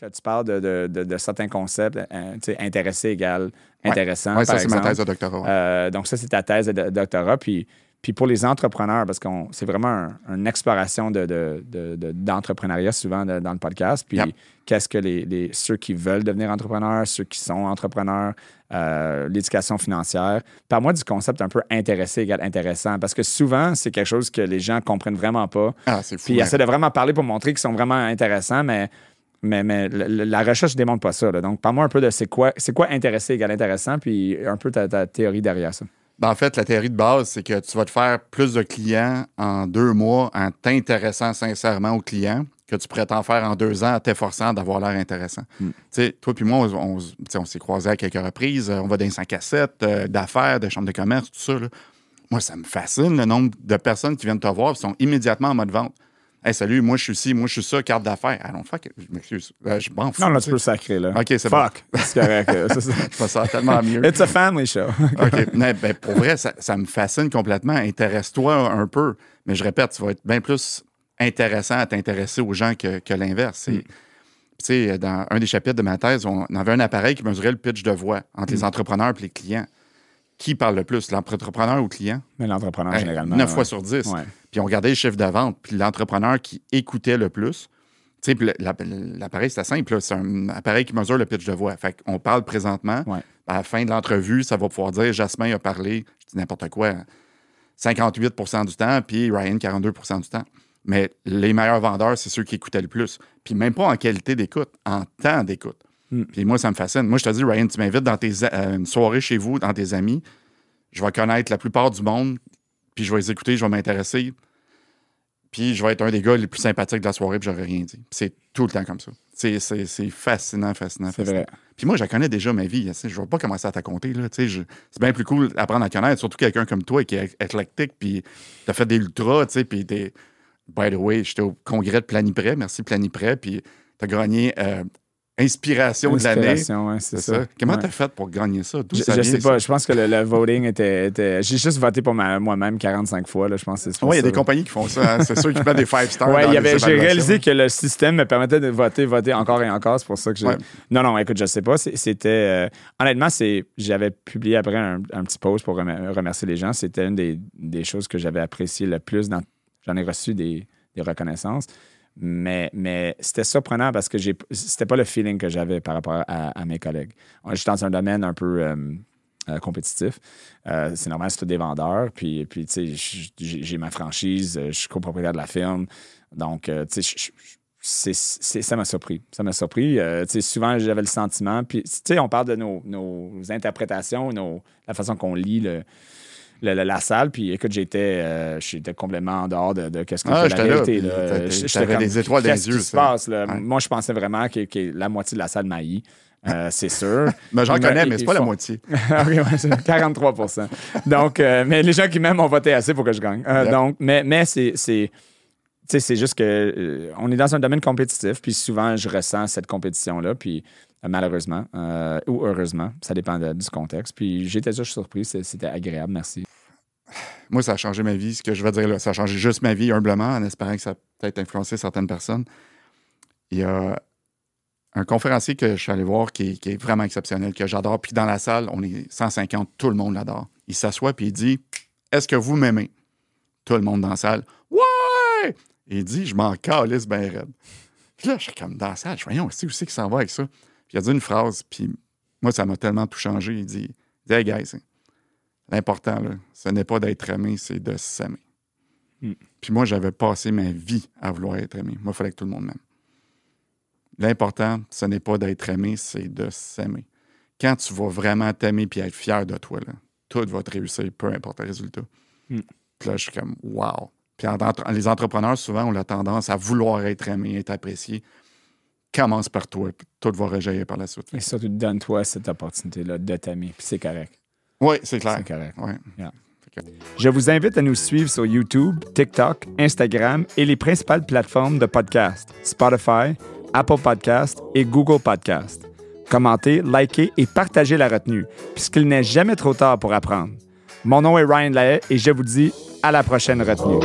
Quand tu parles de, de, de, certains concepts, euh, intéressé égale intéressant. Oui, ça, c'est ma thèse de doctorat. Euh, donc, ça, c'est ta thèse de, doctorat. Puis, puis pour les entrepreneurs, parce que c'est vraiment une exploration d'entrepreneuriat souvent dans le podcast. Puis, qu'est-ce que les, ceux qui veulent devenir entrepreneurs, ceux qui sont entrepreneurs, euh, l'éducation financière. Par moi du concept un peu intéressé égale intéressant, parce que souvent, c'est quelque chose que les gens comprennent vraiment pas. Ah, c'est fou. Puis, ils essaient de vraiment parler pour montrer qu'ils sont vraiment intéressants, mais mais, mais la, recherche ne démontre pas ça. Donc, parle-moi un peu de c'est quoi, c'est quoi intéressé égal intéressant, puis un peu ta, théorie derrière ça. Ben, en fait, la théorie de base, c'est que tu vas te faire plus de clients en deux mois en t'intéressant sincèrement aux clients que tu pourrais t'en faire en deux ans en t'efforçant d'avoir l'air intéressant. Hmm. Toi puis moi, on, s'est croisés à quelques reprises. On va dans les 100 cassettes euh, d'affaires, de chambres de commerce, tout ça. Moi, ça me fascine le nombre de personnes qui viennent te voir et sont immédiatement en mode vente. Hey, salut, moi je suis ci, moi je suis ça, carte d'affaires. Ah non, fuck, je m'excuse. Euh, je m'en fous. Non, là, tu peux sacrer, là. OK, c'est Fuck. C'est correct. je me sens tellement mieux. It's a family show. OK. Mais, ben, pour vrai, ça, ça, me fascine complètement. Intéresse-toi un peu. Mais je répète, tu vas être bien plus intéressant à t'intéresser aux gens que, que l'inverse. Mm. Tu sais, dans un des chapitres de ma thèse, on avait un appareil qui mesurait le pitch de voix entre les mm. entrepreneurs et les clients qui parle le plus, l'entrepreneur ou le client? Mais l'entrepreneur, généralement. 9 fois sur 10. Puis on regardait les chiffres de vente, puis l'entrepreneur qui écoutait le plus. Tu sais, l'appareil, c'est simple. C'est un appareil qui mesure le pitch de voix. Fait qu'on parle présentement. À la fin de l'entrevue, ça va pouvoir dire Jasmin a parlé, je dis n'importe quoi, 58% du temps, puis Ryan, 42% du temps. Mais les meilleurs vendeurs, c'est ceux qui écoutaient le plus. Puis même pas en qualité d'écoute, en temps d'écoute. Hmm. Puis moi, ça me fascine. Moi, je te dis, Ryan, tu m'invites dans tes, euh, une soirée chez vous, dans tes amis. Je vais connaître la plupart du monde, puis je vais les écouter, je vais m'intéresser. Puis je vais être un des gars les plus sympathiques de la soirée, puis j'aurais rien dit. C'est tout le temps comme ça. C'est fascinant, fascinant, fascinant. Puis moi, je connais déjà ma vie. Je ne vais pas commencer à te compter. C'est bien plus cool d'apprendre à connaître, surtout quelqu'un comme toi qui est éclectique, puis tu as fait des ultras, puis t'es. By the way, j'étais au congrès de Planiprès, merci Planiprès, puis tu as gagné euh, Inspiration, de l'année. c'est ça. Comment tu as fait pour gagner ça? Je, ne sais pas. Je pense que le, voting était. J'ai juste voté pour moi-même 45 fois. Là, je pense Oui, il y a des compagnies qui font ça. Hein. C'est sûr qu'ils mettent des 5 stars. Oui, j'ai réalisé que le système me permettait de voter, voter encore et encore. C'est pour ça que j'ai. Non, non, écoute, je sais pas. C'était. Euh, honnêtement, j'avais publié après un, petit post pour remercier les gens. C'était une des, choses que j'avais appréciées le plus. J'en ai reçu des, des reconnaissances. Mais, mais c'était surprenant parce que c'était pas le feeling que j'avais par rapport à, mes collègues. Je suis dans un domaine un peu euh, euh, compétitif. Euh, c'est normal, c'est tout des vendeurs. Puis, puis tu sais, j'ai ma franchise, je suis copropriétaire de la firme. Donc, tu sais, ça m'a surpris. Ça m'a surpris. souvent, j'avais le sentiment. Puis, tu sais, on parle de nos, nos interprétations, nos, la façon qu'on lit le, la, salle. Puis écoute, j'étais euh, j'étais complètement en dehors de, de ce que ah, la vérité. J'avais des étoiles dans les yeux. se passe, Moi, je pensais vraiment que, la moitié de la salle m'haït. Euh, c'est sûr. mais j'en connais, mais c'est pas la moitié. Ah oui, c'est 43 Donc, euh, mais les gens qui m'aiment ont voté assez pour que je gagne. Donc, mais, mais c'est c'est juste que on est dans un domaine compétitif, puis souvent je ressens cette compétition-là, puis malheureusement ou heureusement, ça dépend du contexte. Puis j'étais juste surpris, c'était agréable, merci moi, ça a changé ma vie. Ce que je veux dire là, ça a changé juste ma vie humblement, en espérant que ça a peut-être influencé certaines personnes. Il y a un conférencier que je suis allé voir qui est, vraiment exceptionnel, que j'adore. Puis dans la salle, on est 150, tout le monde l'adore. Il s'assoit puis il dit Est-ce que vous m'aimez Tout le monde dans la salle Ouais Il dit Je m'en calisse bien raide. Puis là, je suis comme dans la salle, je voyons, aussi où c'est qu'il s'en va avec ça? Puis il a dit une phrase, puis moi, ça m'a tellement tout changé. Il dit, Hey guys, L'important, ce n'est pas d'être aimé, c'est de s'aimer. Hmm. Puis moi, j'avais passé ma vie à vouloir être aimé. Moi, il fallait que tout le monde m'aime. L'important, ce n'est pas d'être aimé, c'est de s'aimer. Quand tu vas vraiment t'aimer et être fier de toi, là, tout va te réussir, peu importe le résultat. Hmm. Puis là, je suis comme, wow. Puis les entrepreneurs, souvent, ont la tendance à vouloir être aimé, être apprécié. Commence par toi, puis tout va rejaillir par la suite. Et surtout, donne-toi cette opportunité-là de t'aimer, puis c'est correct. Oui, c'est clair. C'est correct. Je vous invite à nous suivre sur YouTube, TikTok, Instagram et les principales plateformes de podcast Spotify, Apple Podcast et Google Podcast. Commentez, likez et partagez la retenue, puisqu'il n'est jamais trop tard pour apprendre. Mon nom est Ryan Lahaye et je vous dis à la prochaine retenue.